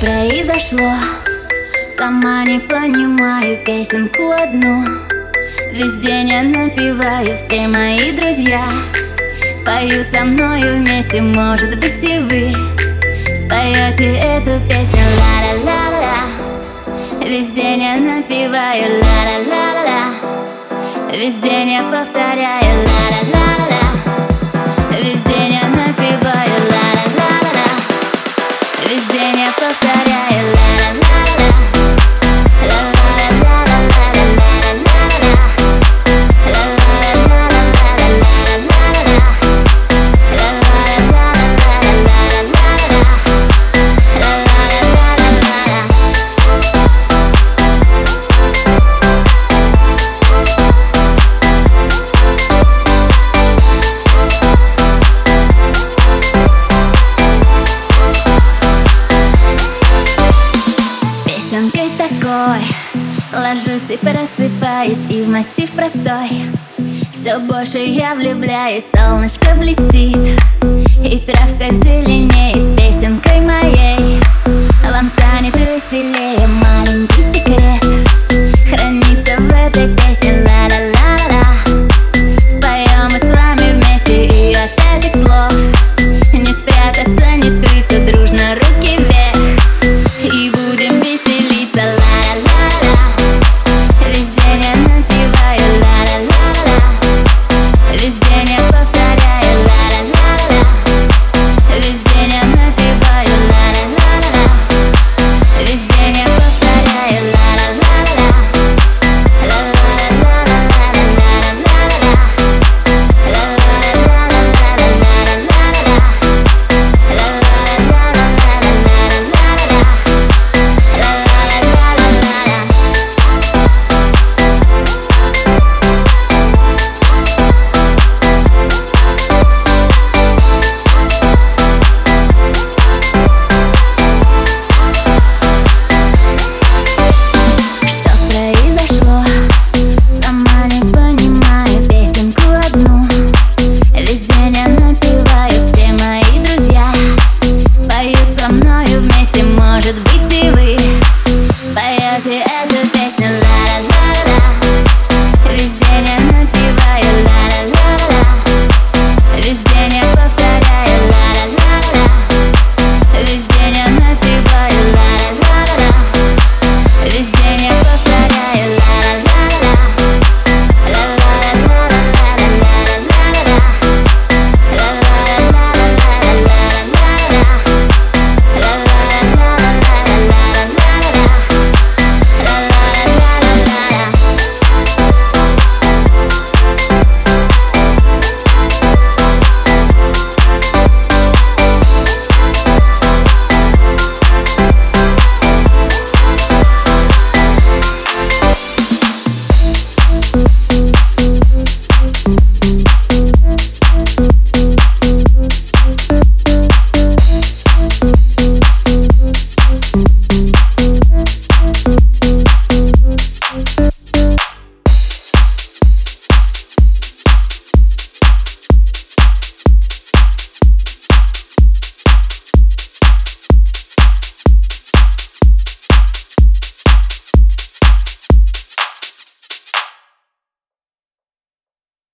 произошло? Сама не понимаю песенку одну. Весь день напеваю, все мои друзья Поют со мною вместе, может быть и вы Споете эту песню. Ла-ла-ла-ла Весь день я напеваю ла-ла-ла-ла Весь день повторяю ла-ла-ла-ла Весь день я напеваю ла-ла-ла-ла Весь день повторяю Ложусь и просыпаюсь, и в мотив простой. Все больше я влюбляюсь, солнышко блестит И травка зеленеет